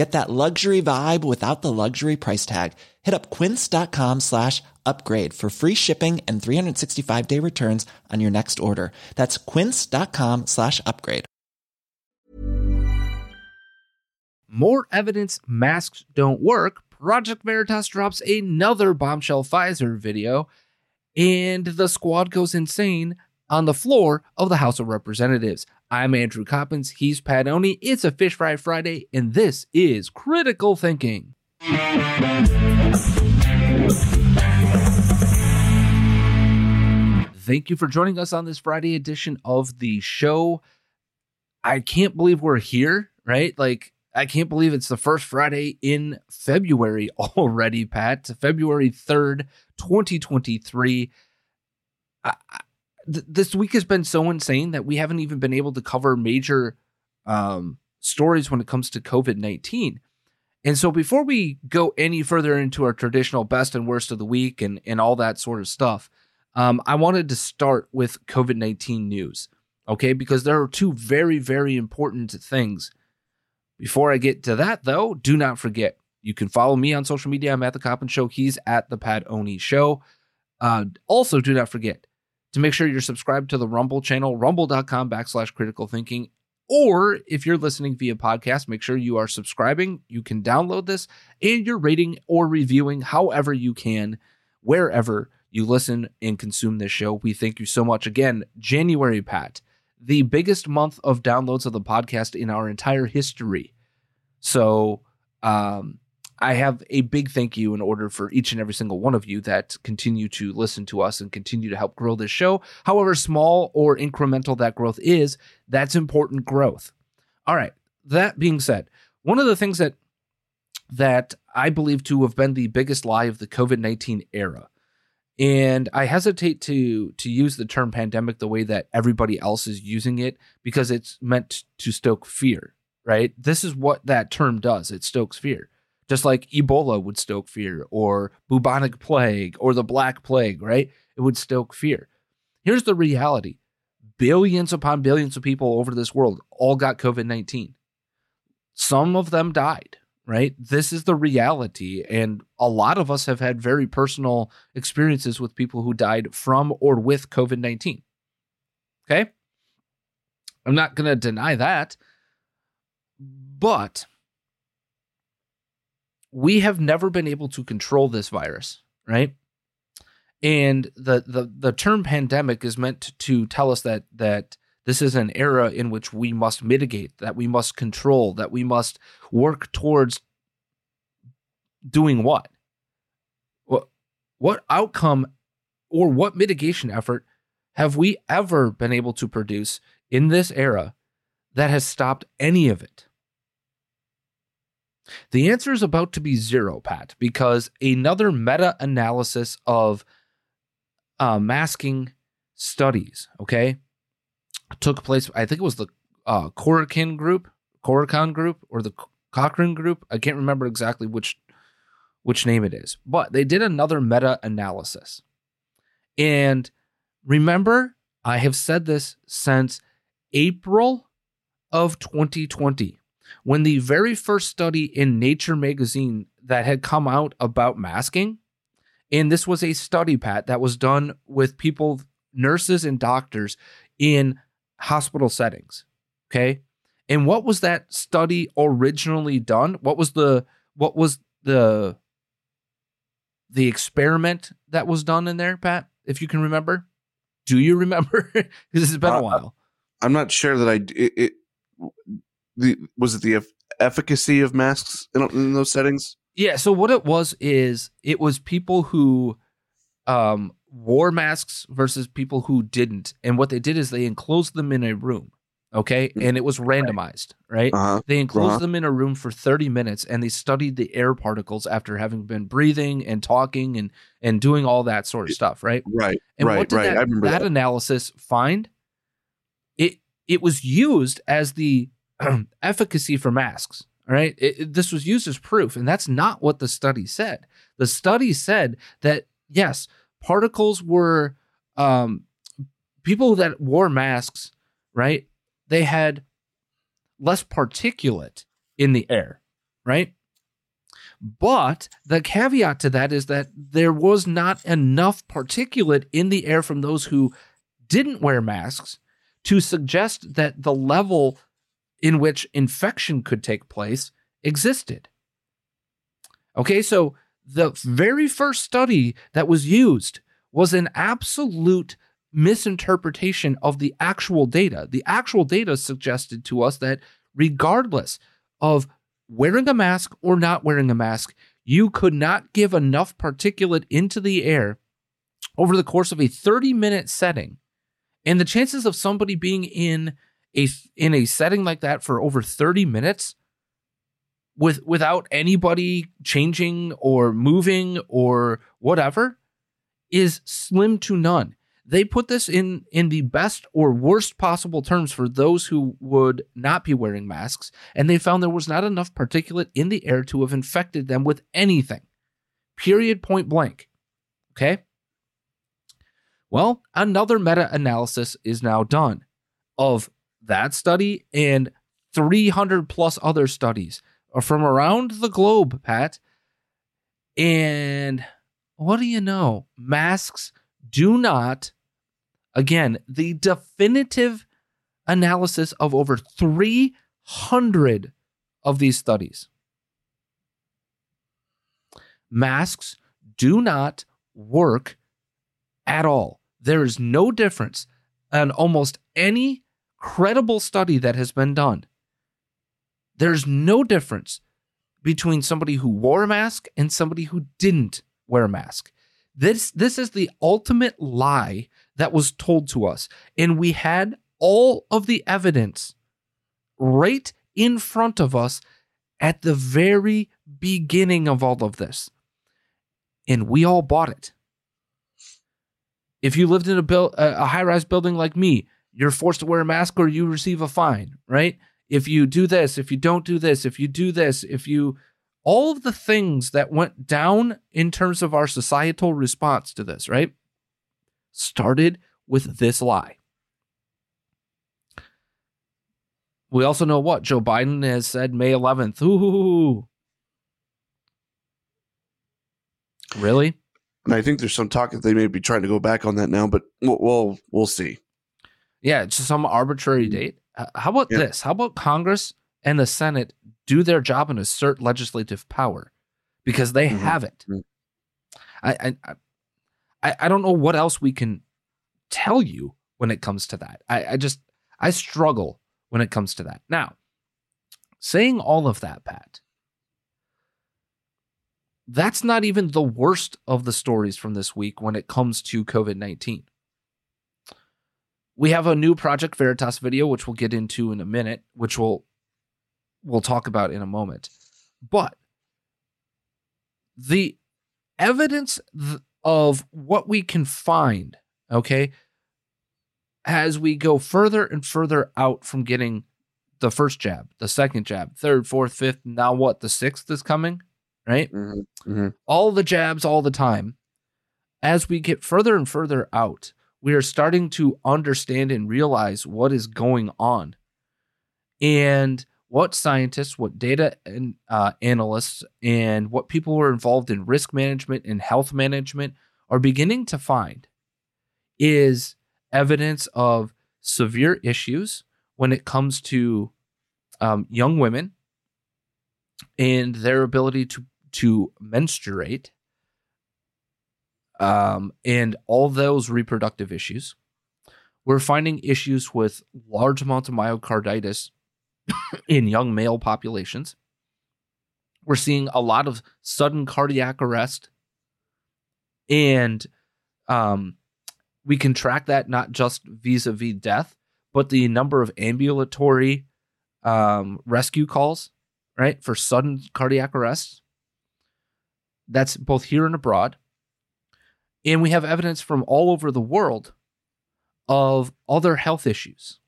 Get that luxury vibe without the luxury price tag. Hit up quince.com slash upgrade for free shipping and 365-day returns on your next order. That's quince.com slash upgrade. More evidence masks don't work. Project Veritas drops another bombshell Pfizer video, and the squad goes insane on the floor of the House of Representatives. I'm Andrew Coppins. He's Pat Oney. It's a Fish Fry Friday, and this is Critical Thinking. Thank you for joining us on this Friday edition of the show. I can't believe we're here, right? Like, I can't believe it's the first Friday in February already, Pat. February 3rd, 2023. I, th- this week has been so insane that we haven't even been able to cover major um, stories when it comes to COVID 19. And so, before we go any further into our traditional best and worst of the week and, and all that sort of stuff, um, I wanted to start with COVID 19 news, okay? Because there are two very, very important things before I get to that, though, do not forget you can follow me on social media. I'm at the Coppin Show. He's at the Pat Oney Show. Uh, also, do not forget to make sure you're subscribed to the Rumble channel, rumble.com backslash critical thinking. Or if you're listening via podcast, make sure you are subscribing. You can download this and you're rating or reviewing however you can, wherever you listen and consume this show. We thank you so much. Again, January, Pat the biggest month of downloads of the podcast in our entire history. So um, I have a big thank you in order for each and every single one of you that continue to listen to us and continue to help grow this show. However small or incremental that growth is, that's important growth. All right. That being said, one of the things that that I believe to have been the biggest lie of the COVID 19 era and I hesitate to to use the term pandemic the way that everybody else is using it because it's meant to stoke fear, right? This is what that term does. It stokes fear. Just like Ebola would stoke fear or bubonic plague or the black plague, right? It would stoke fear. Here's the reality. Billions upon billions of people over this world all got COVID-19. Some of them died right? This is the reality. And a lot of us have had very personal experiences with people who died from or with COVID 19. Okay. I'm not going to deny that. But we have never been able to control this virus, right? And the, the the term pandemic is meant to tell us that that this is an era in which we must mitigate, that we must control, that we must work towards doing what? What what outcome or what mitigation effort have we ever been able to produce in this era that has stopped any of it? The answer is about to be zero, Pat, because another meta analysis of uh, masking studies, okay, took place. I think it was the uh, group, Coricon group, or the Cochrane group. I can't remember exactly which which name it is, but they did another meta analysis. And remember I have said this since April of 2020, when the very first study in Nature magazine that had come out about masking, and this was a study, Pat, that was done with people, nurses and doctors in hospital settings. Okay. And what was that study originally done? What was the what was the the experiment that was done in there, Pat? If you can remember, do you remember? Because it's been Uh, a while. I'm not sure that I it, it the was it the eff- efficacy of masks in, in those settings. Yeah. So what it was is it was people who um, wore masks versus people who didn't, and what they did is they enclosed them in a room. Okay, and it was randomized, right? Uh huh. They enclosed Uh-huh. them in a room for 30 minutes and they studied the air particles after having been breathing and talking and and doing all that sort of stuff, right? Right. And right. what did right. that, I remember that that. analysis find? It it was used as the efficacy for masks. All right, It- it- this was used as proof, and that's not what the study said. The study said that yes, particles were um, people that wore masks, right? They had less particulate in the air, right? But the caveat to that is that there was not enough particulate in the air from those who didn't wear masks to suggest that the level in which infection could take place existed. Okay, so the very first study that was used was an absolute misinterpretation of the actual data. The actual data suggested to us that regardless of wearing a mask or not wearing a mask, you could not give enough particulate into the air over the course of a 30 minute setting. And the chances of somebody being in a in a setting like that for over 30 minutes with without anybody changing or moving or whatever is slim to none. They put this in in the best or worst possible terms for those who would not be wearing masks, and they found there was not enough particulate in the air to have infected them with anything. Period point blank. Okay? Well, another meta-analysis is now done of that study and 300 plus other studies from around the globe, Pat. And what do you know? Masks do not, again, the definitive analysis of over 300 of these studies. Masks do not work at all. There is no difference on almost any credible study that has been done. There's no difference between somebody who wore a mask and somebody who didn't wear a mask. This this is the ultimate lie that was told to us and we had all of the evidence right in front of us at the very beginning of all of this. And we all bought it. If you lived in a a high-rise building like me, you're forced to wear a mask or you receive a fine, right? If you do this, if you don't do this, if you do this, if you all of the things that went down in terms of our societal response to this, right? Started with this lie. We also know what Joe Biden has said May 11th. Ooh. Really? And I think there's some talk that they may be trying to go back on that now, but we'll we'll, we'll see. Yeah, it's some arbitrary date. Uh, How about Yeah. this? How about Congress and the Senate do their job and assert legislative power because they Mhm. have it. Mhm. I, I I I don't know what else we can tell you when it comes to that. I, I just I struggle when it comes to that. Now, saying all of that, Pat, that's not even the worst of the stories from this week when it comes to COVID 19. We have a new Project Veritas video, which we'll get into in a minute, which we'll we'll talk about in a moment. But the evidence th- of what we can find, okay, as we go further and further out from getting the first jab, the second jab, third, fourth, fifth, now what? The sixth is coming, right? Mm-hmm. Mm-hmm. all the jabs all the time. As we get further and further out, we are starting to understand and realize what is going on. And what scientists, what data and uh, analysts, and what people who are involved in risk management and health management are beginning to find is evidence of severe issues when it comes to um, young women and their ability to to menstruate um, and all those reproductive issues. We're finding issues with large amounts of myocarditis in young male populations. We're seeing a lot of sudden cardiac arrest. And um, we can track that not just vis a vis death, but the number of ambulatory um, rescue calls, right, for sudden cardiac arrest. That's both here and abroad. And we have evidence from all over the world of other health issues.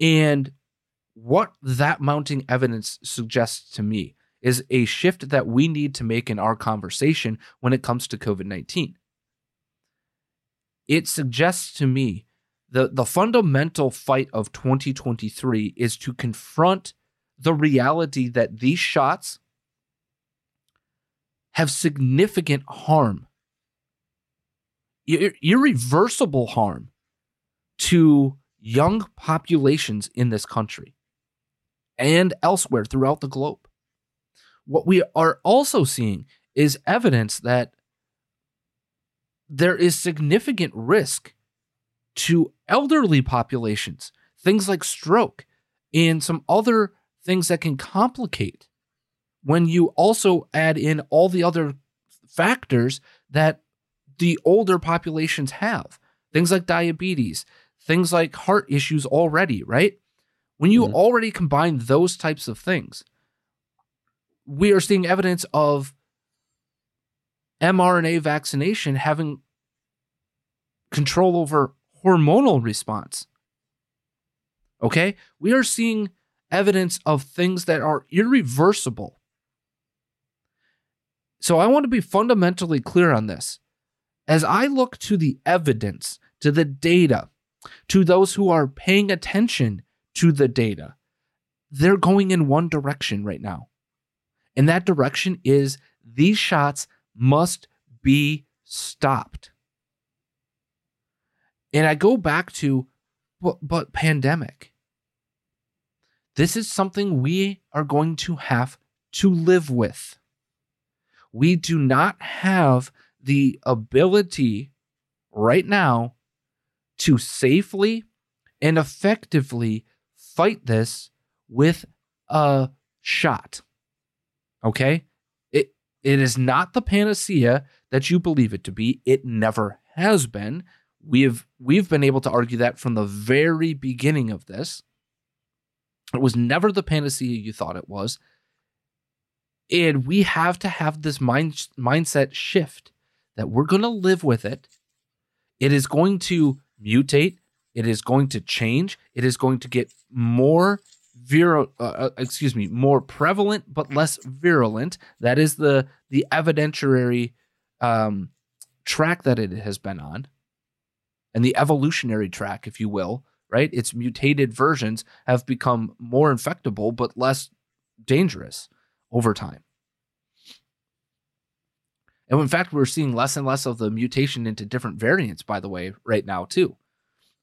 And what that mounting evidence suggests to me is a shift that we need to make in our conversation when it comes to COVID 19. It suggests to me the, the fundamental fight of 2023 is to confront the reality that these shots have significant harm irreversible harm to young populations in this country and elsewhere throughout the globe. What we are also seeing is evidence that there is significant risk to elderly populations, things like stroke and some other things that can complicate when you also add in all the other factors that the older populations have. Things like diabetes, things like heart issues already, right? When you mm-hmm. already combine those types of things, we are seeing evidence of mRNA vaccination having control over hormonal response. Okay? We are seeing evidence of things that are irreversible. So I want to be fundamentally clear on this. As I look to the evidence, to the data, to those who are paying attention to the data, they're going in one direction right now. And that direction is these shots must be stopped. And I go back to, but, but pandemic. This is something we are going to have to live with. We do not have the ability right now to safely and effectively fight this with a shot. Okay? It it is not the panacea that you believe it to be. It never has been. We've we've been able to argue that from the very beginning of this. It was never the panacea you thought it was. And we have to have this mind, mindset shift that we're going to live with it. It is going to mutate. It is going to change. It is going to get more virulent, uh, uh, excuse me, more prevalent but less virulent. That is the the evidentiary um, track that it has been on, and the evolutionary track, if you will. Right, its mutated versions have become more infectable but less dangerous over time. And in fact, we're seeing less and less of the mutation into different variants, by the way, right now, too.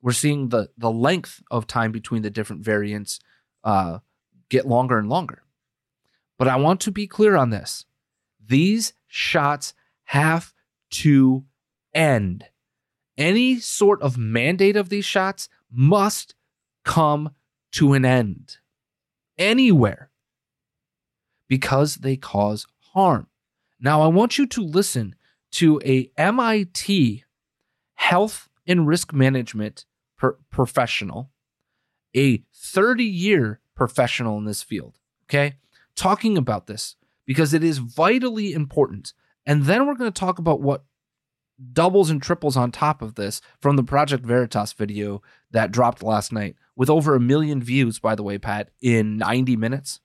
We're seeing the, the length of time between the different variants uh, get longer and longer. But I want to be clear on this these shots have to end. Any sort of mandate of these shots must come to an end anywhere because they cause harm. Now, I want you to listen to a MIT health and risk management per- professional, a 30 year professional in this field, okay, talking about this because it is vitally important. And then we're going to talk about what doubles and triples on top of this from the Project Veritas video that dropped last night with over a million views, by the way, Pat, in 90 minutes.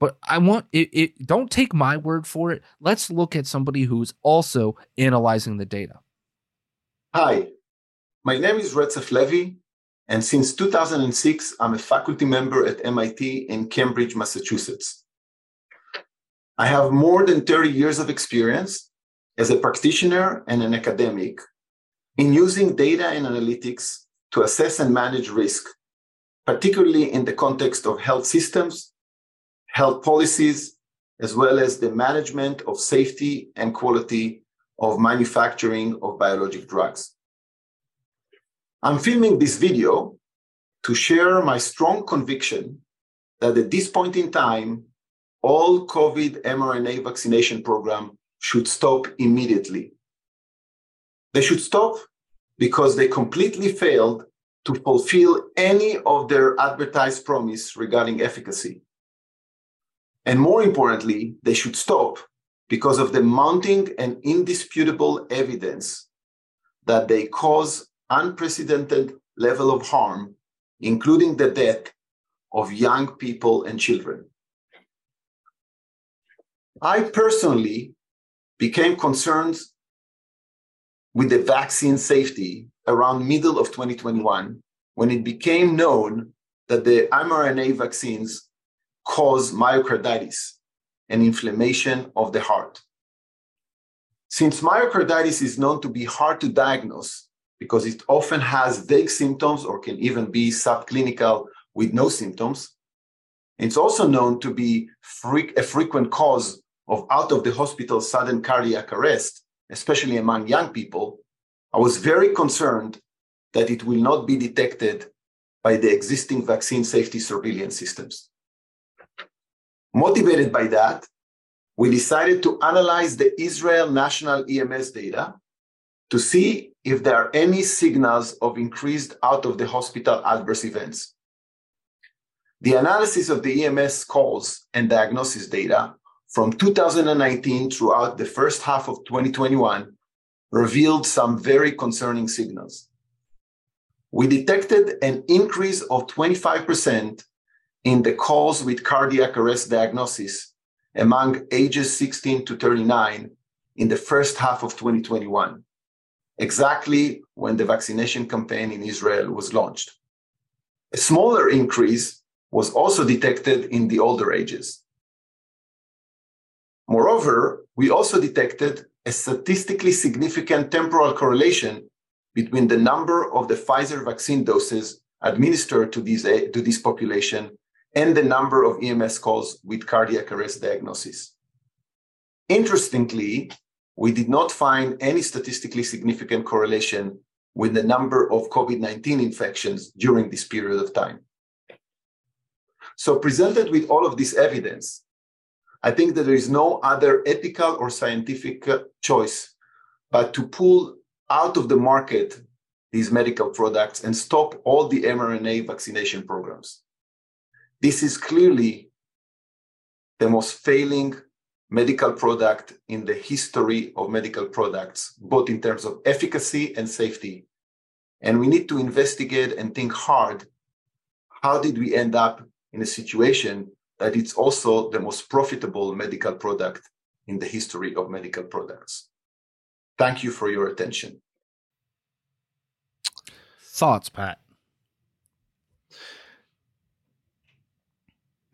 But I want it, it, don't take my word for it. Let's look at somebody who's also analyzing the data. Hi, my name is Retsef Levi, and since 2006, I'm a faculty member at MIT in Cambridge, Massachusetts. I have more than 30 years of experience as a practitioner and an academic in using data and analytics to assess and manage risk, particularly in the context of health systems, health policies, as well as the management of safety and quality of manufacturing of biologic drugs. I'm filming this video to share my strong conviction that at this point in time, all COVID mRNA vaccination program should stop immediately. They should stop because they completely failed to fulfill any of their advertised promise regarding efficacy. And more importantly, they should stop because of the mounting and indisputable evidence that they cause unprecedented level of harm, including the death of young people and children. I personally became concerned with the vaccine safety around middle of 2021 when it became known that the mRNA vaccines cause myocarditis, an inflammation of the heart. Since myocarditis is known to be hard to diagnose because it often has vague symptoms or can even be subclinical with no symptoms, it's also known to be a frequent cause of out of the hospital sudden cardiac arrest, especially among young people. I was very concerned that it will not be detected by the existing vaccine safety surveillance systems. Motivated by that, we decided to analyze the Israel national EMS data to see if there are any signals of increased out of the hospital adverse events. The analysis of the EMS calls and diagnosis data from 2019 throughout the first half of 2021 revealed some very concerning signals. We detected an increase of 25% in the calls with cardiac arrest diagnosis among ages 16 to 39 in the first half of 2021, exactly when the vaccination campaign in Israel was launched. A smaller increase was also detected in the older ages. Moreover, we also detected a statistically significant temporal correlation between the number of the Pfizer vaccine doses administered to, these, to this population and the number of EMS calls with cardiac arrest diagnosis. Interestingly, we did not find any statistically significant correlation with the number of COVID 19 infections during this period of time. So, presented with all of this evidence, I think that there is no other ethical or scientific uh, choice but to pull out of the market these medical products and stop all the mRNA vaccination programs. This is clearly the most failing medical product in the history of medical products, both in terms of efficacy and safety. And we need to investigate and think hard how did we end up in a situation that it's also the most profitable medical product in the history of medical products. Thank you for your attention. Thoughts, Pat?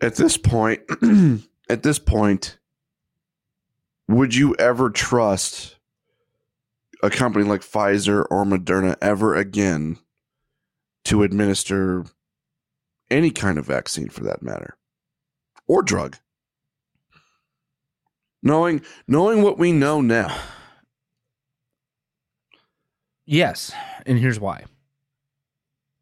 At this point, at this point, would you ever trust a company like Pfizer or Moderna ever again to administer any kind of vaccine for that matter or drug? Knowing knowing what we know now. Yes, and here's why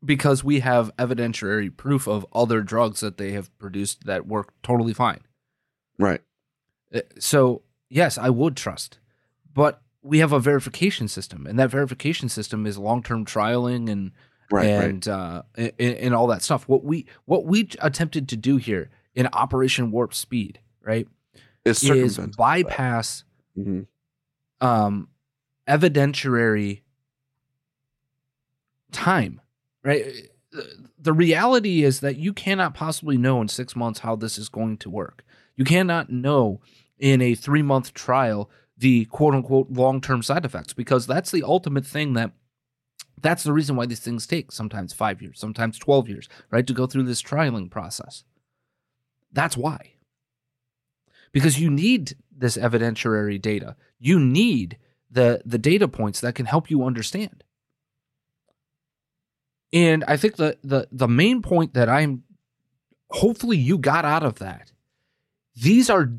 because we have evidentiary proof of other drugs that they have produced that work totally fine. Right. Uh, so, yes, I would trust. But we have a verification system, and that verification system is long-term trialing and right, and right. Uh, and, and all that stuff. What we what we attempted to do here in Operation Warp Speed, right, is, is bypass mm-hmm. um, evidentiary time right? The reality is that you cannot possibly know in six months how this is going to work. You cannot know in a three month trial the quote unquote long term side effects because that's the ultimate thing that That's the reason why these things take sometimes five years, sometimes 12 years, right? To go through this trialing process. That's why. Because you need this evidentiary data. You need the, the data points that can help you understand. And I think the, the the main point that I'm hopefully you got out of that. These are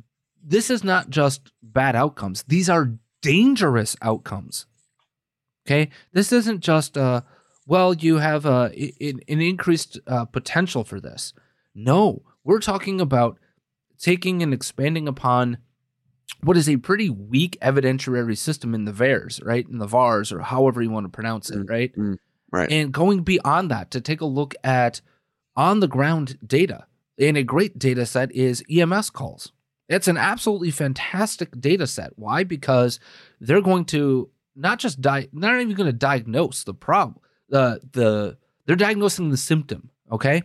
this is not just bad outcomes. These are dangerous outcomes. Okay? This isn't just uh well you have a an, an increased uh, potential for this. No, we're talking about taking and expanding upon what is a pretty weak evidentiary system in the VAERS, right? In the VAERS, or however you want to pronounce it, right? Mm-hmm. Right. And going beyond that to take a look at on the ground data. And a great data set is EMS calls. It's an absolutely fantastic data set. Why? Because they're going to not just die, not even going to diagnose the problem. The the they're diagnosing the symptom. Okay,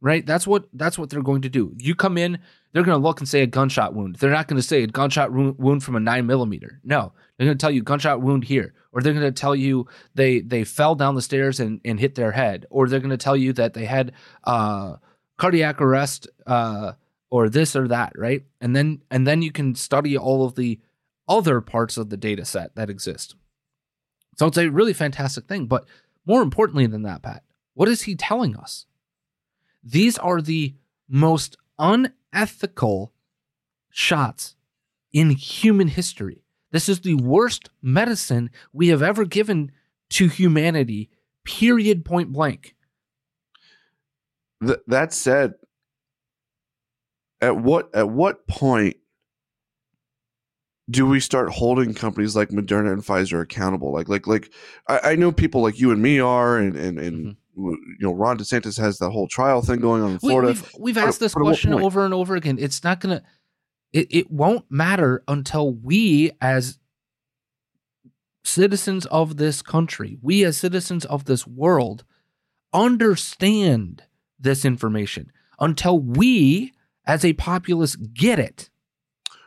right? That's what that's what they're going to do. You come in, they're going to look and say a gunshot wound. They're not going to say a gunshot wound from a nine millimeter. No, they're going to tell you gunshot wound here, or they're going to tell you they they fell down the stairs and, and hit their head, or they're going to tell you that they had uh, cardiac arrest, uh, or this or that, right? And then and then you can study all of the other parts of the data set that exist. So it's a really fantastic thing. But more importantly than that, Pat, what is he telling us? These are the most unethical shots in human history. This is the worst medicine we have ever given to humanity, period, point blank. Th- that said, at what at what point do we start holding companies like Moderna and Pfizer accountable? Like like like I, I know people like you and me are, and and and mm-hmm you know, Ron DeSantis has that whole trial thing going on in Florida. We, have we've asked this question over and over again. It's not going to, it, it won't matter until we, as citizens of this country, we as citizens of this world, understand this information. Until we, as a populace, get it.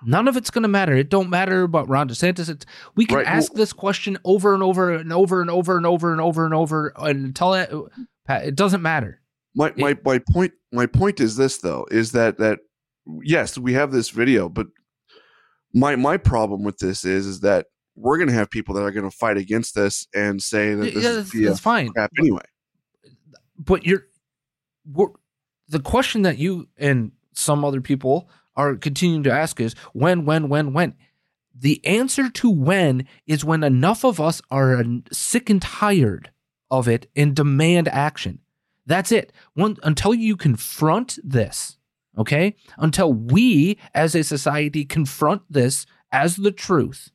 None of it's going to matter. It don't matter about Ron DeSantis. It's, we can right. ask well, this question over and over and over and over and over and over and over and until it, it doesn't matter. My my it, my point my point is this though is that that yes we have this video but my my problem with this is is that we're going to have people that are going to fight against this and say that this yeah, is fine crap but, anyway. But you're the question that you and some other people are continuing to ask is when, when, when, when. The answer to when is when enough of us are sick and tired of it and demand action. That's it. One, until you confront this, okay? Until we as a society confront this as the truth.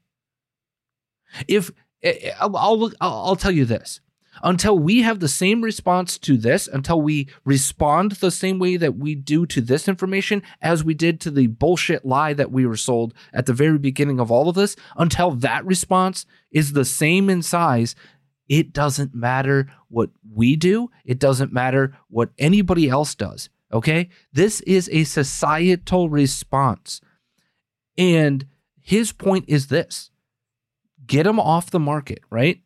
If eh, eh, I'll, I'll, I'll tell you this until we have the same response to this, until we respond the same way that we do to this information as we did to the bullshit lie that we were sold at the very beginning of all of this, until that response is the same in size, it doesn't matter what we do. It doesn't matter what anybody else does. Okay. This is a societal response. And his point is this get them off the market, right?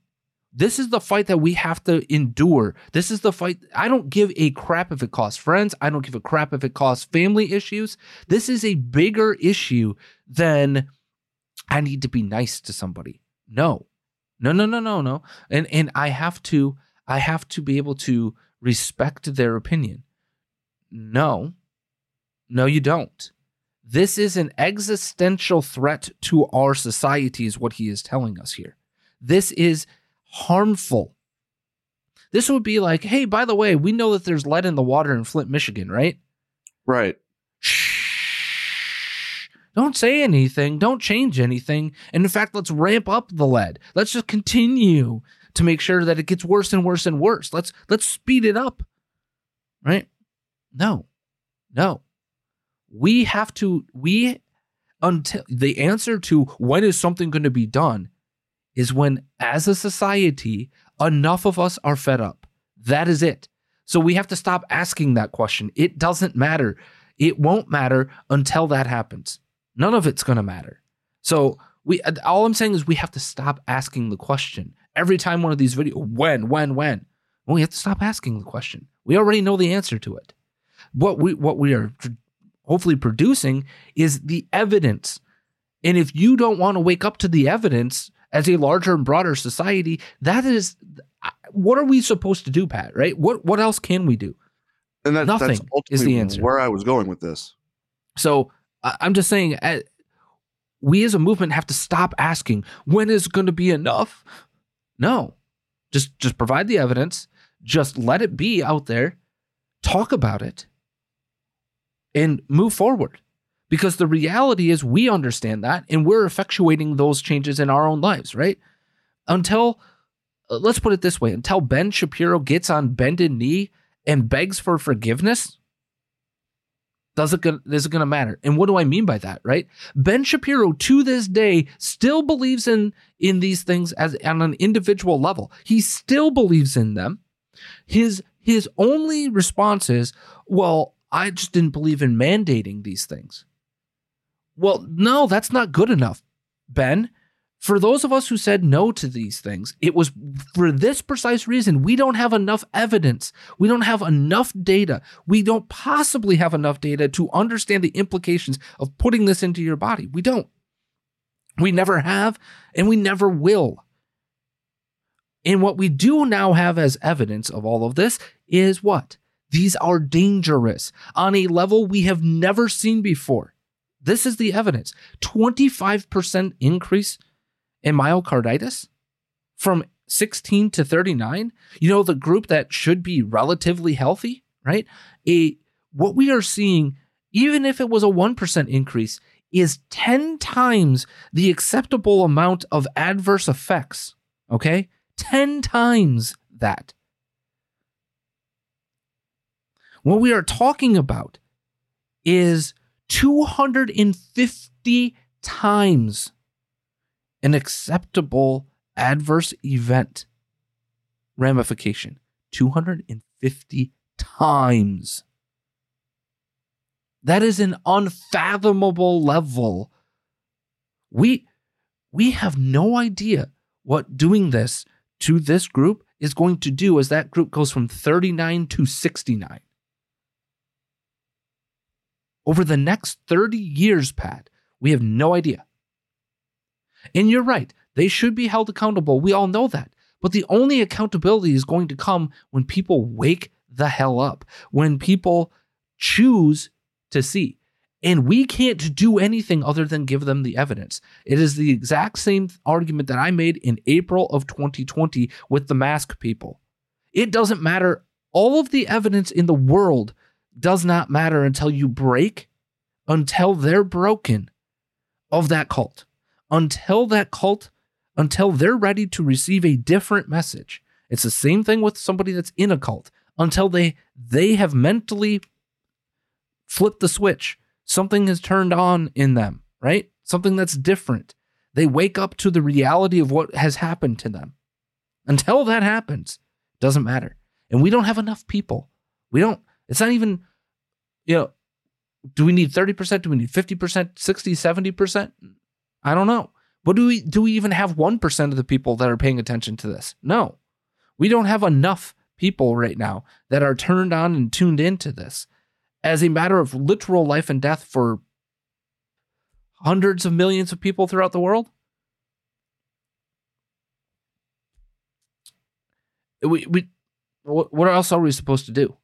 This is the fight that we have to endure. This is the fight. I don't give a crap if it costs friends. I don't give a crap if it costs family issues. This is a bigger issue than I need to be nice to somebody. No, no, no, no, no, no. And and I have to I have to be able to respect their opinion. No, no, you don't. This is an existential threat to our society, is what he is telling us here. This is harmful. This would be like, hey, by the way, we know that there's lead in the water in Flint, Michigan, right? Right. Shh. Don't say anything. Don't change anything. And in fact, let's ramp up the lead. Let's just continue to make sure that it gets worse and worse and worse. Let's let's speed it up. Right? No. No. We have to we until the answer to when is something going to be done is when, as a society, enough of us are fed up. That is it. So we have to stop asking that question. It doesn't matter. It won't matter until that happens. None of it's going to matter. So we all I'm saying is we have to stop asking the question every time one of these videos, when, when, when? Well, we have to stop asking the question. We already know the answer to it. What we what we are hopefully producing is the evidence. And if you don't want to wake up to the evidence as a larger and broader society, that is what are we supposed to do, Pat? Right? What what else can we do? And that, Nothing is the answer. where I was going with this. So I'm just saying, uh, we as a movement have to stop asking when is going to be enough. No, just just provide the evidence. Just let it be out there. Talk about it, and move forward. Because the reality is, we understand that, and we're effectuating those changes in our own lives. Right? Until uh, let's put it this way: until Ben Shapiro gets on bended knee and begs for forgiveness, does it is it going to matter? And what do I mean by that? Right? Ben Shapiro to this day still believes in in these things as on an individual level. He still believes in them. His his only response is, "Well, I just didn't believe in mandating these things." Well, no, that's not good enough, Ben. For those of us who said no to these things, it was for this precise reason. We don't have enough evidence. We don't have enough data. We don't possibly have enough data to understand the implications of putting this into your body. We don't. We never have, and we never will. And what we do now have as evidence of all of this is what? These are dangerous on a level we have never seen before. This is the evidence 25% increase in myocarditis from 16 to 39. You know, the group that should be relatively healthy, right? A, what we are seeing, even if it was a 1% increase, is 10 times the acceptable amount of adverse effects. Okay? 10 times that. What we are talking about is 250 times an acceptable adverse event ramification. 250 times. That is an unfathomable level. We we have no idea what doing this to this group is going to do as that group goes from 39 to 69. Over the next 30 years, Pat, we have no idea. And you're right, they should be held accountable. We all know that. But the only accountability is going to come when people wake the hell up, when people choose to see. And we can't do anything other than give them the evidence. It is the exact same argument that I made in April of 2020 with the mask people. It doesn't matter. All of the evidence in the world does not matter until you break, until they're broken of that cult. Until that cult, until they're ready to receive a different message. It's the same thing with somebody that's in a cult. Until they they have mentally flipped the switch. Something has turned on in them, right? Something that's different. They wake up to the reality of what has happened to them. Until that happens, doesn't matter. And we don't have enough people. We don't, it's not even, you know, do we need 30%? Do we need 50%, 60, 70%? I don't know. But do we do we even have 1% of the people that are paying attention to this? No. We don't have enough people right now that are turned on and tuned into this as a matter of literal life and death for hundreds of millions of people throughout the world. We we what else are we supposed to do?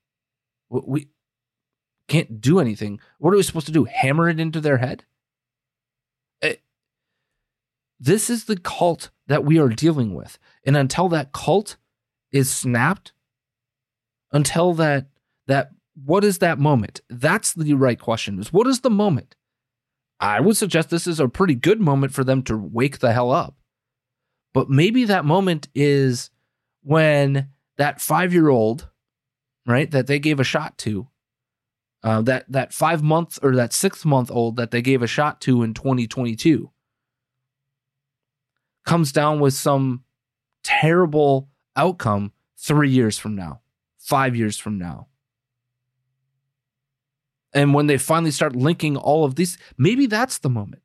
We can't do anything. What are we supposed to do? Hammer it into their head? Eh, this is the cult that we are dealing with. And until that cult is snapped, until that that what is that moment? That's the right question. Is what is the moment? I would suggest this is a pretty good moment for them to wake the hell up. But maybe that moment is when that five year old, right, that they gave a shot to, uh, that that five month or that six month old that they gave a shot to in 2022, comes down with some terrible outcome three years from now, five years from now. And when they finally start linking all of these, maybe that's the moment.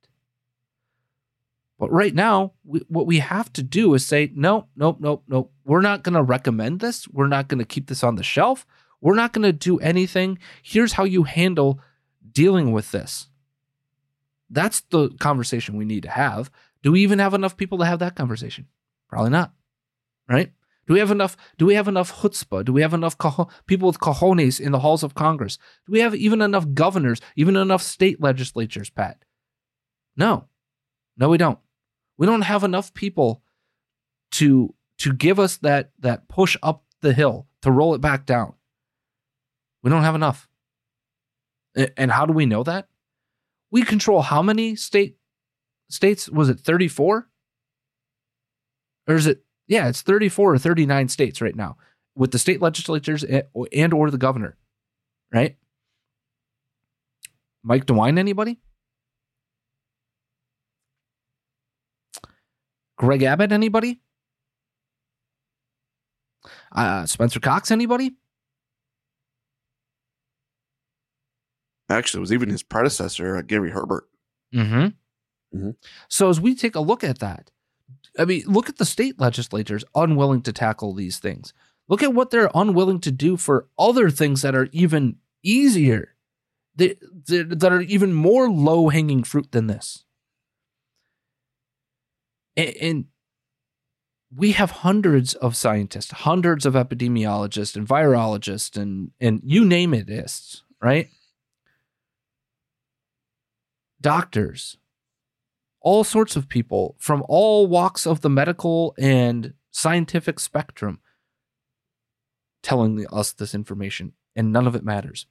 But right now, we, what we have to do is say, no, nope, nope, nope. We're not going to recommend this. We're not going to keep this on the shelf. We're not going to do anything. Here's how you handle dealing with this. That's the conversation we need to have. Do we even have enough people to have that conversation? Probably not. Right? Do we have enough? Do we have enough chutzpah? Do we have enough people with cojones in the halls of Congress? Do we have even enough governors, even enough state legislatures, Pat? No, no, we don't. We don't have enough people to to give us that that push up the hill to roll it back down. We don't have enough. And how do we know that? We control how many state states? Was it 34? Or is it yeah, it's 34 or 39 states right now with the state legislatures and, or the governor, right? Mike DeWine, anybody? Greg Abbott, anybody? Uh, Spencer Cox, anybody? Actually, it was even his predecessor, uh, Gary Herbert. Mm-hmm. Mm-hmm. So as we take a look at that, I mean, look at the state legislatures unwilling to tackle these things. Look at what they're unwilling to do for other things that are even easier, they, they, that are even more low hanging fruit than this. And, and we have hundreds of scientists, hundreds of epidemiologists and virologists and and you name it, right? Doctors, all sorts of people from all walks of the medical and scientific spectrum telling us this information, and none of it matters.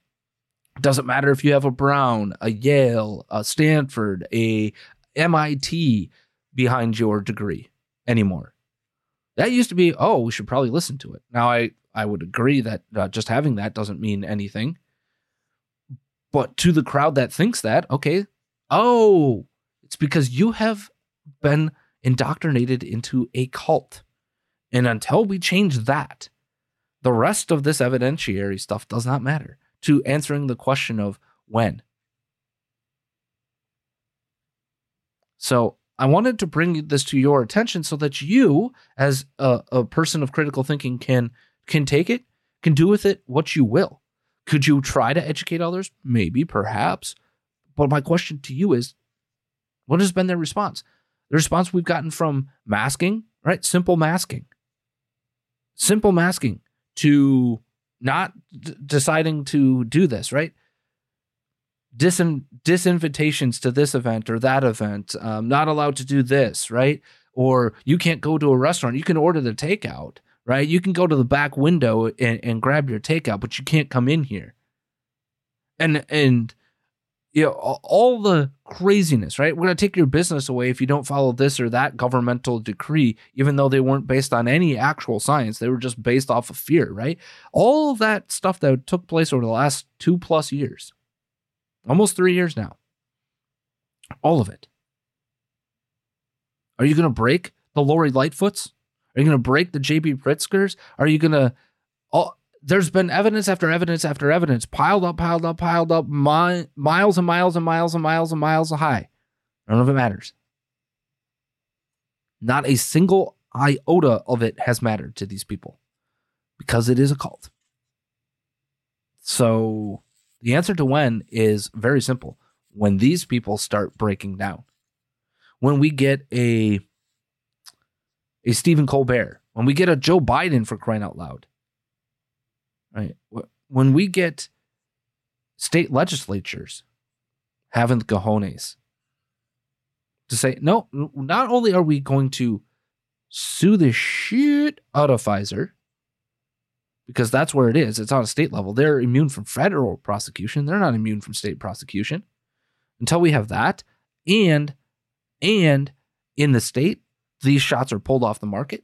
It doesn't matter if you have a Brown, a Yale, a Stanford, a MIT behind your degree anymore. That used to be, oh, we should probably listen to it. Now, I, I would agree that uh, just having that doesn't mean anything. But to the crowd that thinks that, okay, oh, it's because you have been indoctrinated into a cult. And until we change that, the rest of this evidentiary stuff does not matter to answering the question of when. So I wanted to bring this to your attention so that you, as a, a person of critical thinking, can can take it, can do with it what you will. Could you try to educate others? Maybe, perhaps. But my question to you is what has been their response? The response we've gotten from masking, right? Simple masking. Simple masking to not d- deciding to do this, right? Disin- disinvitations to this event or that event, um, not allowed to do this, right? Or you can't go to a restaurant. You can order the takeout, right? You can go to the back window and, and grab your takeout, but you can't come in here. And and you know, all the craziness, right? We're going to take your business away if you don't follow this or that governmental decree, even though they weren't based on any actual science. They were just based off of fear, right? All that stuff that took place over the last two plus years, almost three years now, all of it. Are you going to break the Lori Lightfoots? Are you going to break the JB Pritzkers? Are you going to all there's been evidence after evidence after evidence piled up, piled up, piled up, mi- miles and miles and miles and miles and miles high. None of it matters. Not a single iota of it has mattered to these people because it is a cult. So the answer to when is very simple. When these people start breaking down. When we get a a Stephen Colbert, when we get a Joe Biden for crying out loud, right? When we get state legislatures having the cojones to say, no, not only are we going to sue the shit out of Pfizer, because that's where it is, it's on a state level. They're immune from federal prosecution. They're not immune from state prosecution until we have that. And, and in the state, these shots are pulled off the market.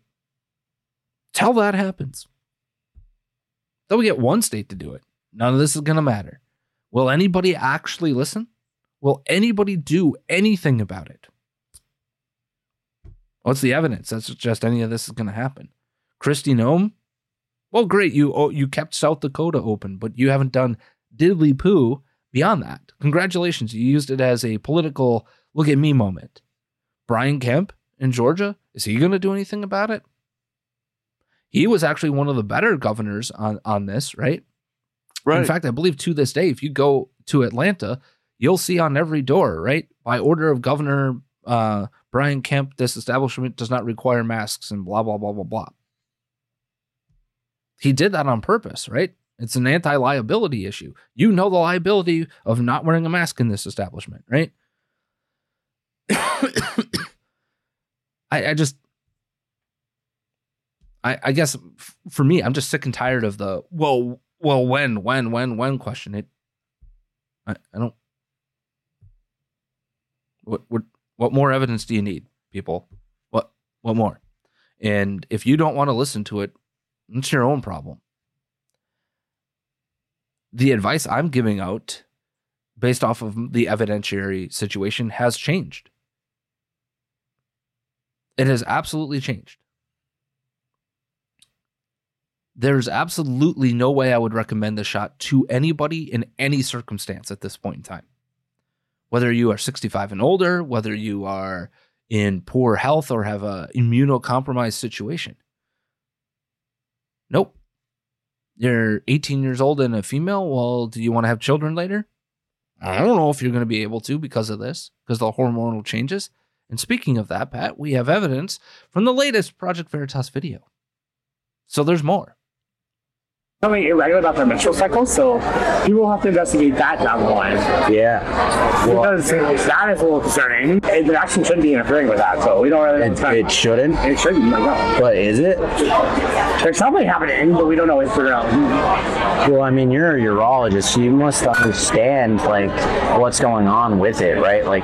Till that happens. They'll get one state to do it. None of this is going to matter. Will anybody actually listen? Will anybody do anything about it? What's the evidence that suggests any of this is going to happen? Kristi Noem? Well, great. You oh, you kept South Dakota open, but you haven't done diddly poo beyond that. Congratulations. You used it as a political look at me moment. Brian Kemp in Georgia, is he going to do anything about it? He was actually one of the better governors on, on this, right? Right. In fact, I believe to this day, if you go to Atlanta, you'll see on every door, right? By order of Governor uh, Brian Kemp, this establishment does not require masks and blah, blah, blah, blah, blah. He did that on purpose, right? It's an anti liability issue. You know the liability of not wearing a mask in this establishment, right? I, I just, I, I guess for me, I'm just sick and tired of the well, well, when, when, when, when question. It, I, I don't. What, what, what more evidence do you need, people? What, what more? And if you don't want to listen to it, it's your own problem. The advice I'm giving out, based off of the evidentiary situation, has changed. It has absolutely changed. There's absolutely no way I would recommend this shot to anybody in any circumstance at this point in time. Whether you are 65 and older, whether you are in poor health or have a immunocompromised situation. Nope. You're 18 years old and a female. Well, do you want to have children later? I don't know if you're going to be able to because of this, because the hormonal changes. And speaking of that, Pat, we have evidence from the latest Project Veritas video. So there's more. Becoming irregular about their menstrual cycle, so people have to investigate that down the line. Yeah. Well, Because that is a little concerning. It actually shouldn't be interfering with that, so we don't really it, it shouldn't, It shouldn't, like, no. but is it? There's something happening, but we don't know figure out. Well, I mean, you're a urologist, so you must understand like what's going on with it, right? Like,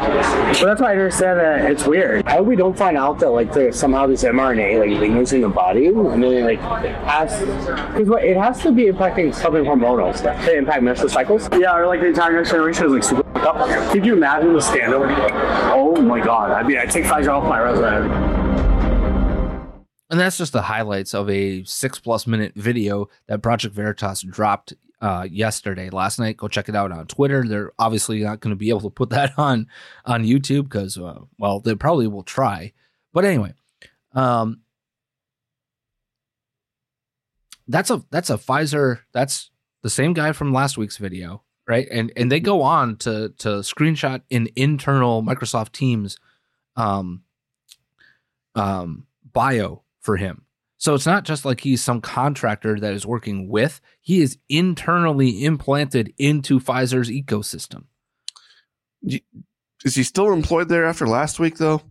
So that's why I understand that it's weird. I hope we don't find out that like there's somehow this mRNA like lingers in the body and then like has because what it has to be impacting something hormonal stuff to impact menstrual cycles. Yeah, or like the entire next generation is like super fucked up. Could you imagine the scandal? Oh my god! I mean, I take Pfizer off my resume. And that's just the highlights of a six plus minute video that Project Veritas dropped uh, yesterday, last night. Go check it out on Twitter. They're obviously not going to be able to put that on on YouTube because, uh, well, they probably will try. But anyway, um, that's a that's a Pfizer. That's the same guy from last week's video, right? And and they go on to to screenshot an internal Microsoft Teams um, um, bio for him. So it's not just like he's some contractor that is working with, he is internally implanted into Pfizer's ecosystem. Is he still employed there after last week, though?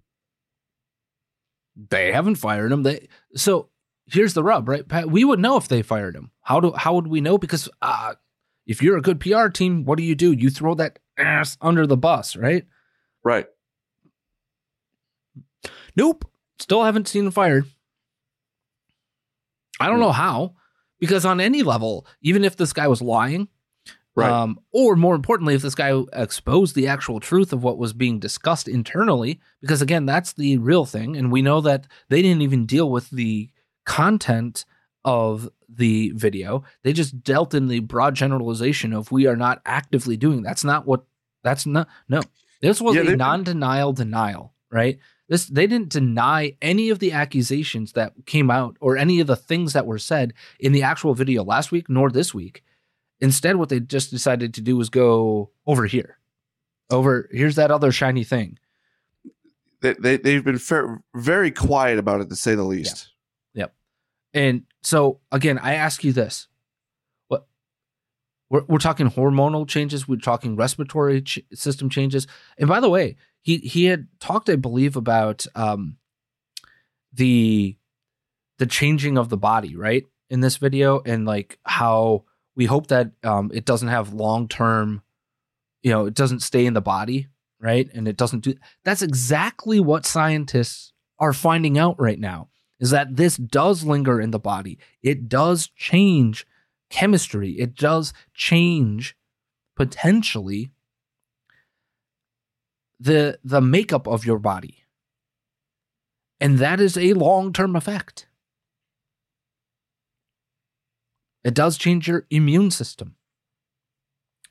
They haven't fired him. They so here's the rub, right? Pat, we would know if they fired him. How do how would we know? Because uh, if you're a good PR team, what do you do? You throw that ass under the bus, right? Right. Nope. Still haven't seen him fired. I don't know how, because on any level, even if this guy was lying, Right. um, or more importantly, if this guy exposed the actual truth of what was being discussed internally, because again, that's the real thing, and we know that they didn't even deal with the content of the video. They just dealt in the broad generalization of we are not actively doing. That's not what. That's not no. This was Yeah, a non-denial denial, right? This they didn't deny any of the accusations that came out or any of the things that were said in the actual video last week nor this week. Instead, what they just decided to do was go over here. Over here's that other shiny thing. They, they, they've been fair, very quiet about it, to say the least. Yep. And so again, I ask you this: what we're we're talking hormonal changes, we're talking respiratory ch- system changes, and by the way, he he had talked, I believe, about um the the changing of the body, right, in this video, and like how we hope that um it doesn't have long term, you know, it doesn't stay in the body, right, and it doesn't do. That's exactly what scientists are finding out right now is that this does linger in the body. It does change chemistry. It does change potentially the the makeup of your body. And that is a long-term effect. It does change your immune system.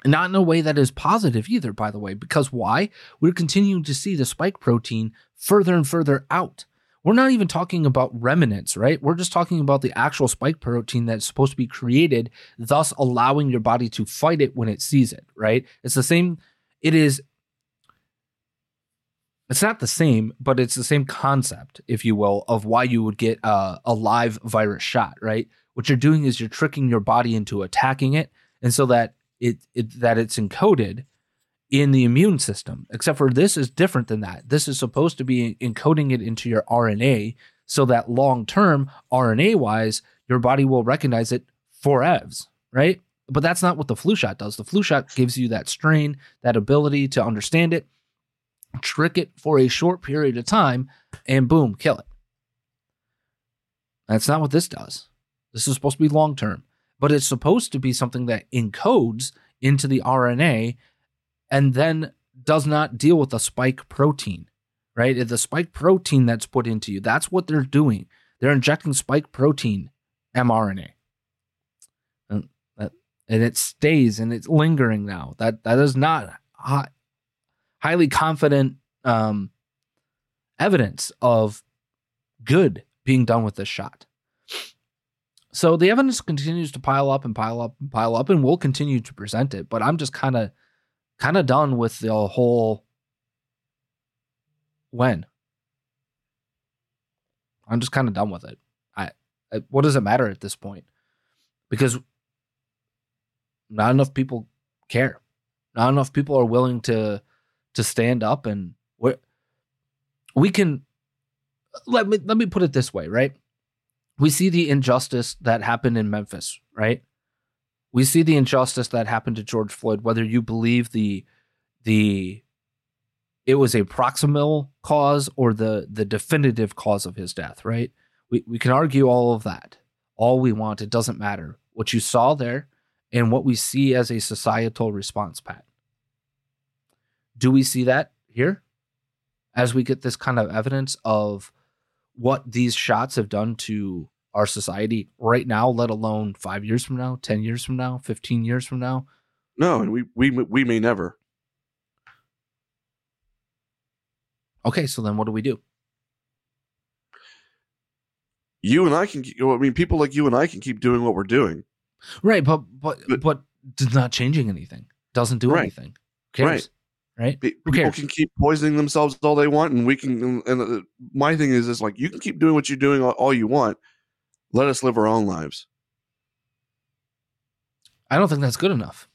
Not in a way that is positive either, by the way, because why? We're continuing to see the spike protein further and further out. We're not even talking about remnants, right? We're just talking about the actual spike protein that's supposed to be created, thus allowing your body to fight it when it sees it, right? It's the same, it is, it's not the same, but it's the same concept, if you will, of why you would get a, a live virus shot, right? What you're doing is you're tricking your body into attacking it, and so that it, it that it's encoded in the immune system, except for this is different than that. This is supposed to be encoding it into your RNA so that long term, RNA wise, your body will recognize it for EVs, right? But that's not what the flu shot does. The flu shot gives you that strain, that ability to understand it, trick it for a short period of time, and boom, kill it. That's not what this does. This is supposed to be long term, but it's supposed to be something that encodes into the RNA and then does not deal with the spike protein, right? The spike protein that's put into you. That's what they're doing. They're injecting spike protein mRNA. And, and it stays and it's lingering now. That that is not high, highly confident um, evidence of good being done with this shot. So the evidence continues to pile up and pile up and pile up, and we'll continue to present it. But I'm just kind of kind of done with the whole when. I'm just kind of done with it. I, I, what does it matter at this point? Because not enough people care. Not enough people are willing to to stand up and we we can let me let me put it this way, right? We see the injustice that happened in Memphis, right? We see the injustice that happened to George Floyd, whether you believe the the it was a proximal cause or the the definitive cause of his death, right? We we can argue all of that. All we want, it doesn't matter. What you saw there and what we see as a societal response, Pat. Do we see that here? As we get this kind of evidence of what these shots have done to our society right now, let alone five years from now, 10 years from now, 15 years from now? No, and we, we, we may never. Okay, so then what do we do? You and I can, I mean, people like you and I can keep doing what we're doing. Right, but, but, but, but it's not changing anything. Doesn't do right. anything. Who cares? Right. right? People can keep poisoning themselves all they want, and we can. And uh, my thing is, is like you can keep doing what you're doing all, all you want, let us live our own lives. I don't think that's good enough.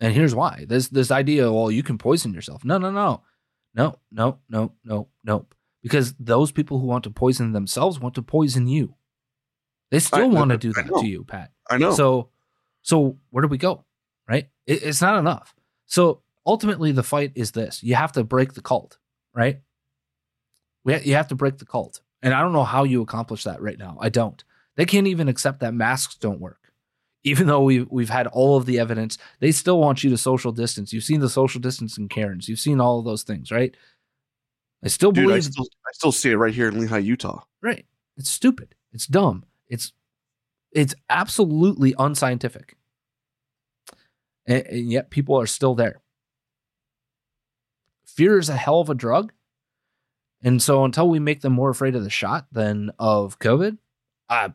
And here's why. This this idea, well, you can poison yourself. No, no, no. No, no, no, no, no. Because those people who want to poison themselves want to poison you. They still I, want to do that to you, Pat. I know. So so where do we go? Right? It, it's not enough. So ultimately the fight is this. You have to break the cult, right? We ha- you have to break the cult. And I don't know how you accomplish that right now. I don't. They can't even accept that masks don't work. Even though we've we've had all of the evidence, they still want you to social distance. You've seen the social distance in Cairns. You've seen all of those things, right? I still Dude, believe. I still, I still see it right here in Lehi, Utah. Right. It's stupid. It's dumb. It's it's absolutely unscientific. And, and yet people are still there. Fear is a hell of a drug. And so until we make them more afraid of the shot than of COVID, I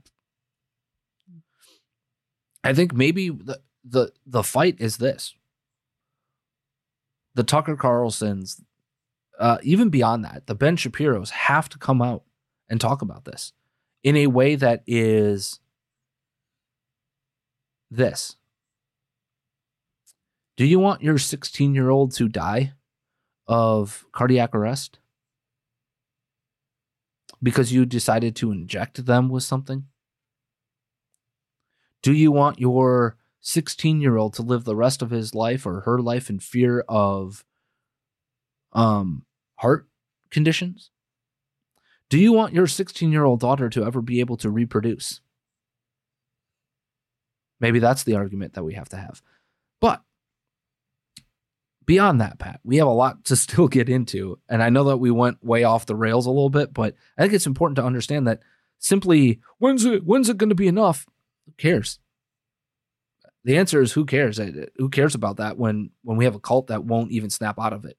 I think maybe the the the fight is this. The Tucker Carlsons, uh, even beyond that, the Ben Shapiro's have to come out and talk about this in a way that is this. Do you want your 16 year old to die of cardiac arrest? Because you decided to inject them with something? Do you want your 16 year old to live the rest of his life or her life in fear of um, heart conditions? Do you want your 16 year old daughter to ever be able to reproduce? Maybe that's the argument that we have to have. But beyond that, Pat, we have a lot to still get into. And I know that we went way off the rails a little bit, but I think it's important to understand that simply when's it when's it going to be enough? Who cares? The answer is who cares? Who cares about that when when we have a cult that won't even snap out of it?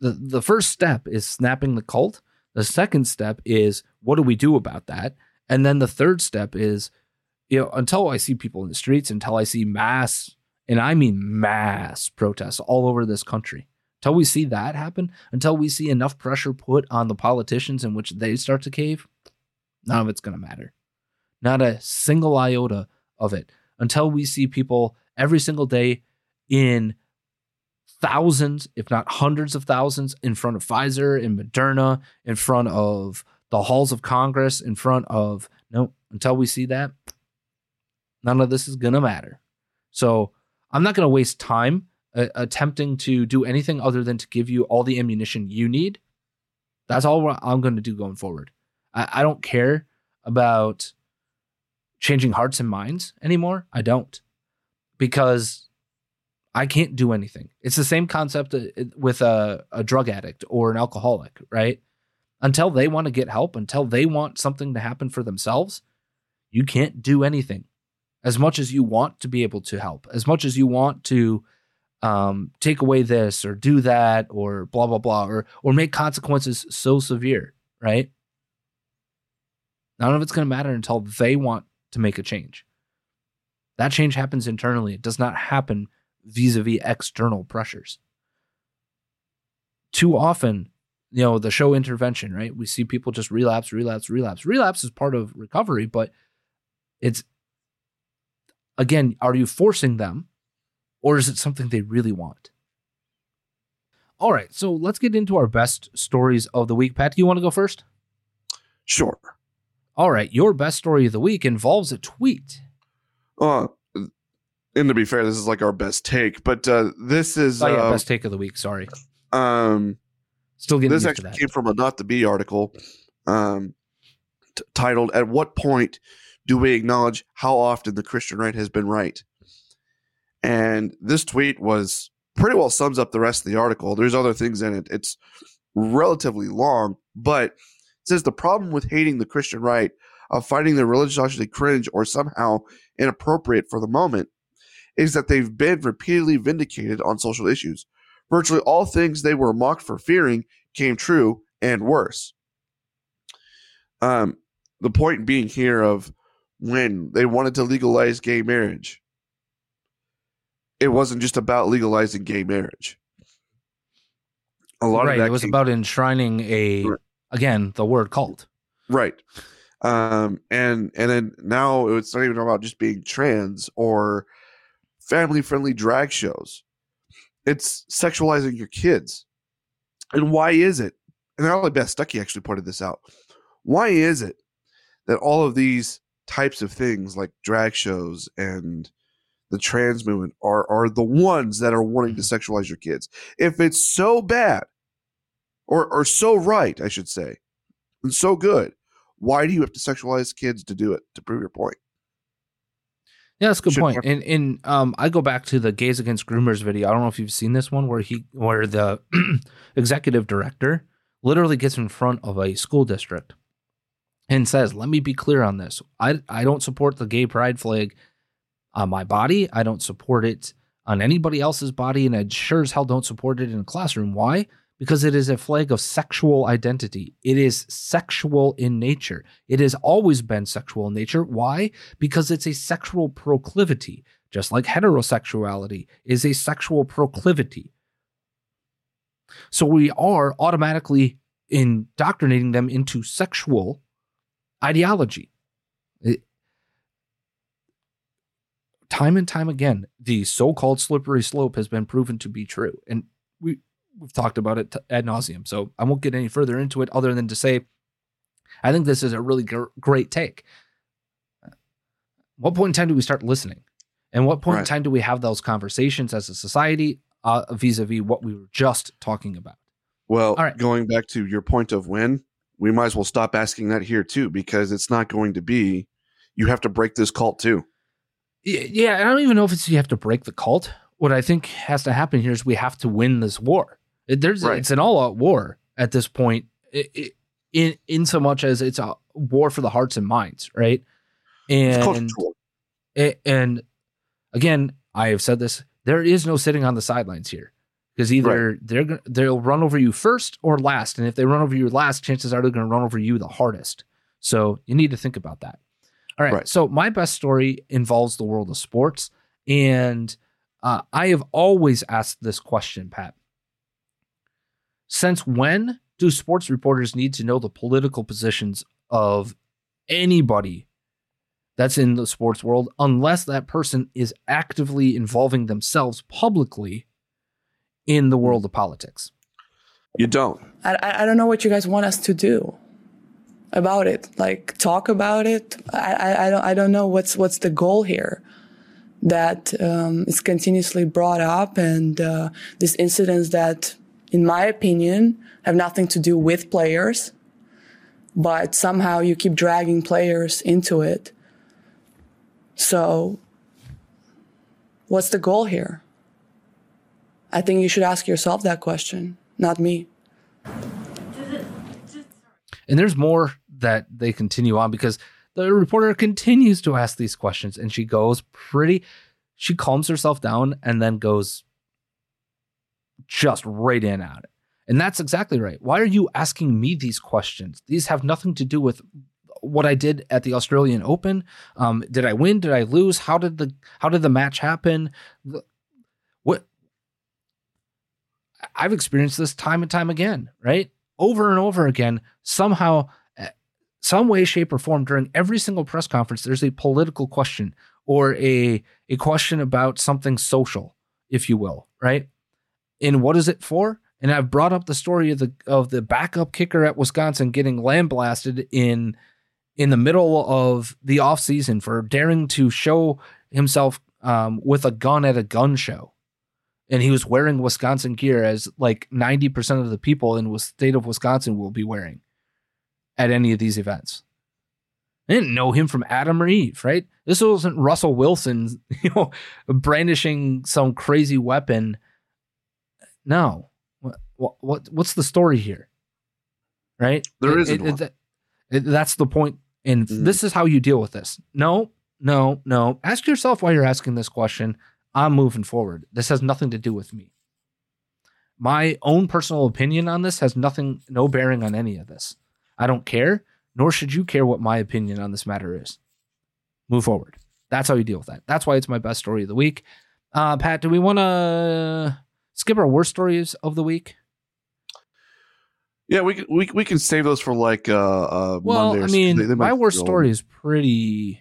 The the first step is snapping the cult. The second step is what do we do about that? And then the third step is you know, until I see people in the streets, until I see mass, and I mean mass protests all over this country, until we see that happen, until we see enough pressure put on the politicians in which they start to cave, none of it's going to matter. Not a single iota of it. Until we see people every single day in thousands, if not hundreds of thousands, in front of Pfizer and Moderna, in front of the halls of Congress, in front of, no, until we see that, None of this is going to matter. So I'm not going to waste time uh, attempting to do anything other than to give you all the ammunition you need. That's all I'm going to do going forward. I, I don't care about changing hearts and minds anymore. I don't because I can't do anything. It's the same concept uh, with a, a drug addict or an alcoholic, right? Until they want to get help, until they want something to happen for themselves, you can't do anything as much as you want to be able to help, as much as you want to um, take away this or do that or blah blah blah or or make consequences so severe, right? None of it's going to matter until they want to make a change. That change happens internally. It does not happen vis-a-vis external pressures. Too often, you know, the show intervention, right? We see people just relapse, relapse, relapse. Relapse is part of recovery, but it's Again, are you forcing them or is it something they really want? All right, so let's get into our best stories of the week. Pat, do you want to go first? Sure. All right, your best story of the week involves a tweet. Uh, and to be fair, this is like our best take, but uh, this is oh, yeah, uh, best take of the week. Sorry. Um, still getting this actually came from a Not the Bee article, um, t- titled "At What Point do we acknowledge how often the Christian right has been right? And this tweet was pretty well sums up the rest of the article. There's other things in it. It's relatively long, but it says the problem with hating the Christian right, of finding the religiously cringe or somehow inappropriate for the moment, is that they've been repeatedly vindicated on social issues. Virtually all things they were mocked for fearing came true and worse. Um, the point being here of when they wanted to legalize gay marriage. It wasn't just about legalizing gay marriage. A lot right, of that it was came, about enshrining a right. again the word cult. Right. Um, and and then now it's not even about just being trans or family friendly drag shows. It's sexualizing your kids. And why is it? And Allie Beth Stuckey actually pointed this out. Why is it that all of these types of things like drag shows and the trans movement are are the ones that are wanting to mm-hmm. sexualize your kids. If it's so bad or or so right, I should say, and so good, why do you have to sexualize kids to do it to prove your point? Yeah, that's a good point. And and um, I go back to the Gays Against Groomers video. I don't know if you've seen this one where he where the executive director literally gets in front of a school district and says, "Let me be clear on this. I I don't support the gay pride flag on my body. I don't support it on anybody else's body, and I sure as hell don't support it in a classroom. Why? Because it is a flag of sexual identity. It is sexual in nature. It has always been sexual in nature. Why? Because it's a sexual proclivity, just like heterosexuality is a sexual proclivity. So we are automatically indoctrinating them into sexual ideology. It, time and time again, the so-called slippery slope has been proven to be true, and we we've talked about it ad nauseum. So I won't get any further into it, other than to say, I think this is a really gr- great take. What point in time do we start listening? And what point right. in time do we have those conversations as a society uh, vis-a-vis what we were just talking about? Well, going back to your point of when, we might as well stop asking that here too because it's not going to be you have to break this cult too. Yeah i don't even know if it's you have to break the cult. What i think has to happen here is we have to win this war. It, there's right. it's an all-out war at this point it, it, in in so much as it's a war for the hearts and minds right? And and Again, I have said this. There is no sitting on the sidelines here because either they're gonna, they'll run over you first or last, and if they run over you last, chances are they're going to run over you the hardest. So you need to think about that. All right. Right. So my best story involves the world of sports, and uh, I have always asked this question, Pat. Since when do sports reporters need to know the political positions of anybody that's in the sports world unless that person is actively involving themselves publicly in the world of politics? You don't. I, I I don't know what you guys want us to do about it. Like talk about it. I, I, I don't I don't know what's what's the goal here. That um, is continuously brought up, and uh, these incidents that, in my opinion, have nothing to do with players, but somehow you keep dragging players into it. So, what's the goal here? I think you should ask yourself that question, not me. And there's more that they continue on because the reporter continues to ask these questions and she goes pretty, she calms herself down and then goes just right in at it. And that's exactly right. Why are you asking me these questions? These have nothing to do with what I did at the Australian Open. Um, did I win? Did I lose? How did the how did the match happen? I've experienced this time and time again, right? Over and over again. Somehow, eh, some way, shape, or form during every single press conference, there's a political question or a a question about something social, if you will, right? And what is it for? And I've brought up the story of the of the backup kicker at Wisconsin getting lambasted in in the middle of the offseason for daring to show himself um, with a gun at a gun show. And he was wearing Wisconsin gear as like 90% of the people in the state of Wisconsin will be wearing at any of these events. I didn't know him from Adam or Eve, right? This wasn't Russell Wilson, you know, brandishing some crazy weapon. No. What, what, what what's the story here? Right? There It- isn't one. it- it- that's the point. And Mhm. this is how you deal with this. No, no, no. Ask yourself why you're asking this question. I'm moving forward. This has nothing to do with me. My own personal opinion on this has nothing, no bearing on any of this. I don't care, nor should you care what my opinion on this matter is. Move forward. That's how you deal with that. That's why it's my best story of the week. Uh, Pat, do we want to skip our worst stories of the week? Yeah, we can we, we can save those for like uh, uh Well, Monday. I mean, they- they my worst story is pretty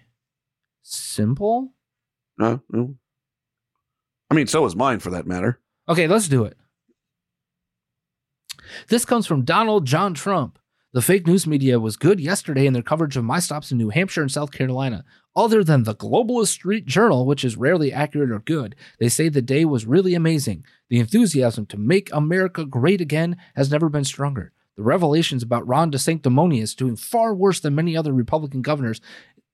simple. No, no. I mean, so is mine for that matter. Okay, let's do it. This comes from Donald John Trump. The fake news media was good yesterday in their coverage of my stops in New Hampshire and South Carolina. Other than the Globalist Street Journal, which is rarely accurate or good, they say the day was really amazing. The enthusiasm to make America great again has never been stronger. The revelations about Ron DeSanctimonious doing far worse than many other Republican governors,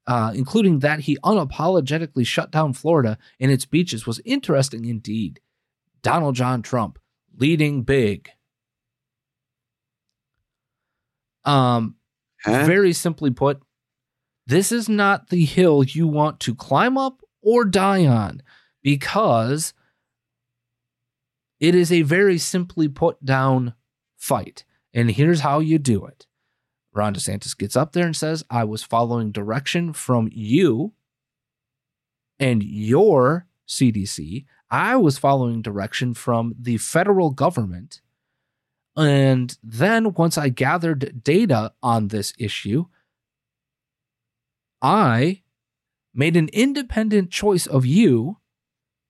uh, including that he unapologetically shut down Florida and its beaches, was interesting indeed. Donald John Trump leading big. Um, Huh? very simply put, this is not the hill you want to climb up or die on because it is a very simply put down fight. And here's how you do it. Ron DeSantis gets up there and says, I was following direction from you and your CDC. I was following direction from the federal government. And then once I gathered data on this issue, I made an independent choice of you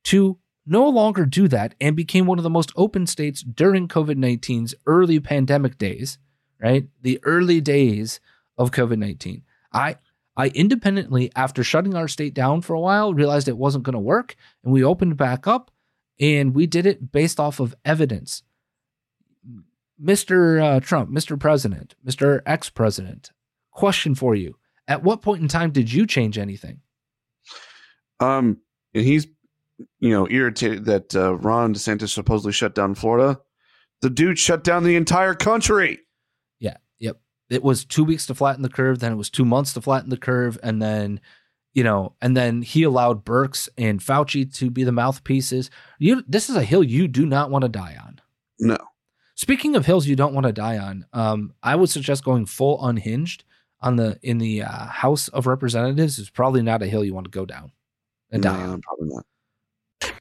to no longer do that and became one of the most open states during COVID 19's early pandemic days, right? The early days of COVID 19. I I independently, after shutting our state down for a while, realized it wasn't going to work. And we opened back up and we did it based off of evidence. Mr. Uh, Trump, Mr. President, Mr. Ex President, question for you. At what point in time did you change anything? Um, and he's, you know, irritated that uh, Ron DeSantis supposedly shut down Florida. The dude shut down the entire country. It was two weeks to flatten the curve, then it was two months to flatten the curve, and then you know, and then he allowed Birx and Fauci to be the mouthpieces. You, this is a hill you do not want to die on. No. Speaking of hills you don't want to die on, um, I would suggest going full unhinged on the in the uh, House of Representatives is probably not a hill you want to go down and die on. probably not.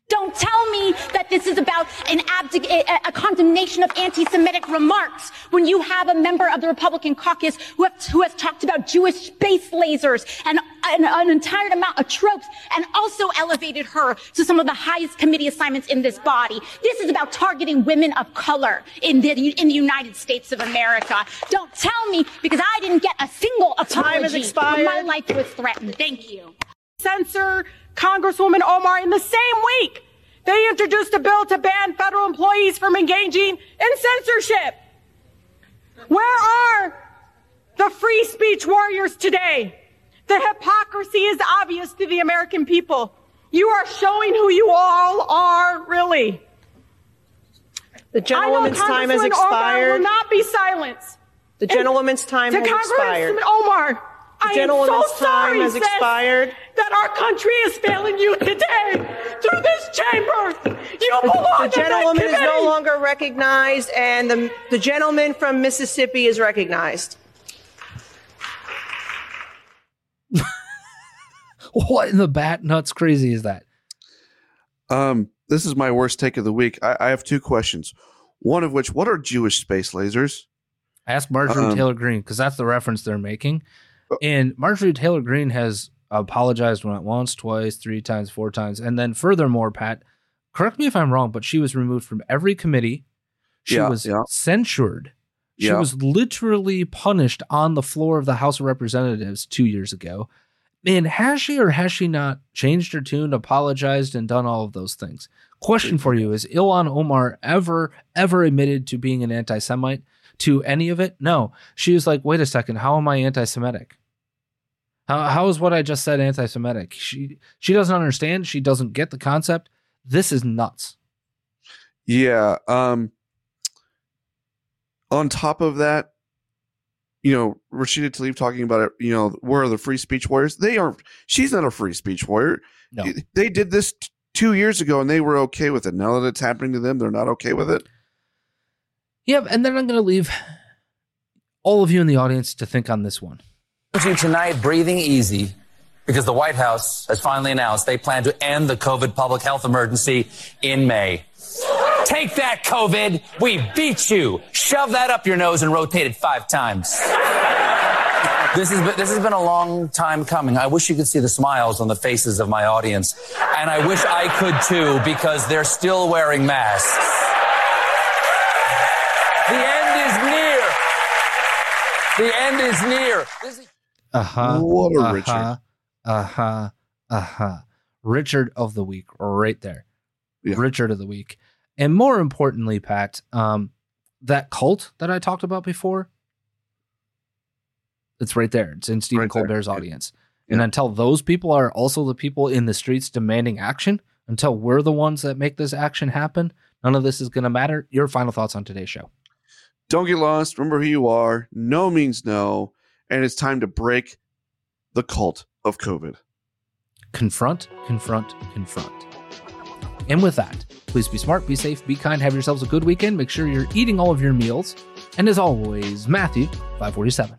Don't tell me that this is about an abdic- a, a condemnation of anti-Semitic remarks when you have a member of the Republican caucus who, have, who has talked about Jewish space lasers and an, an entire amount of tropes and also elevated her to some of the highest committee assignments in this body. This is about targeting women of color in the, in the United States of America. Don't tell me because I didn't get a single Time has apology expired. when my life was threatened. Thank you. censor Congresswoman Omar in the same week. They introduced a bill to ban federal employees from engaging in censorship. Where are the free speech warriors today? The hypocrisy is obvious to the American people. You are showing who you all are, really. The gentlewoman's time has Congresswoman Omar expired. will not be silenced. The gentlewoman's time to has expired. Congresswoman Omar, I am so time sorry, has sis, expired. that our country is failing you today through this chamber. You belong The in that gentlewoman is no longer recognized, and the, the gentleman from Mississippi is recognized. What in the bat nuts crazy is that? Um, this is my worst take of the week. I, I have two questions. One of which, what are Jewish space lasers? Ask Marjorie Um, Taylor Greene because that's the reference they're making. And Marjorie Taylor Greene has apologized when it once, twice, three times, four times, and then furthermore, Pat, correct me if I'm wrong, but she was removed from every committee. She Yeah, was yeah. censured. She Yeah. was literally punished on the floor of the House of Representatives two years ago. And has she or has she not changed her tune, apologized, and done all of those things? Question for you Is Ilhan Omar ever, ever admitted to being an anti Semite to any of it? No. She was like, wait a second, how am I anti Semitic? How, how is what I just said anti Semitic? She, she doesn't understand. She doesn't get the concept. This is nuts. Yeah. Um. On top of that, you know, Rashida Tlaib talking about it. You know, where are the free speech warriors? They aren't. She's not a free speech warrior. No. They did this t- two years ago, and they were okay with it. Now that it's happening to them, they're not okay with it. Yep. And then I'm going to leave all of you in the audience to think on this one. you tonight breathing easy because the White House has finally announced they plan to end the COVID public health emergency in May. Take that, COVID. We beat you. Shove that up your nose and rotate it five times. This has, been, this has been a long time coming. I wish you could see the smiles on the faces of my audience. And I wish I could too because they're still wearing masks. The end is near. Uh huh. What a uh-huh, Richard. Uh huh. Uh huh. Richard of the week, right there. Yeah. Richard of the week. And more importantly, Pat, um, that cult that I talked about before, it's right there. It's in Stephen Right there. Colbert's Yeah. audience. And until those people are also the people in the streets demanding action, until we're the ones that make this action happen, none of this is going to matter. Your final thoughts on today's show. Don't get lost. Remember who you are. No means no, and it's time to break the cult of COVID. confront, confront, confront. And with that, please be smart, be safe, be kind, have yourselves a good weekend. Make sure you're eating all of your meals. And as always, Matthew 547.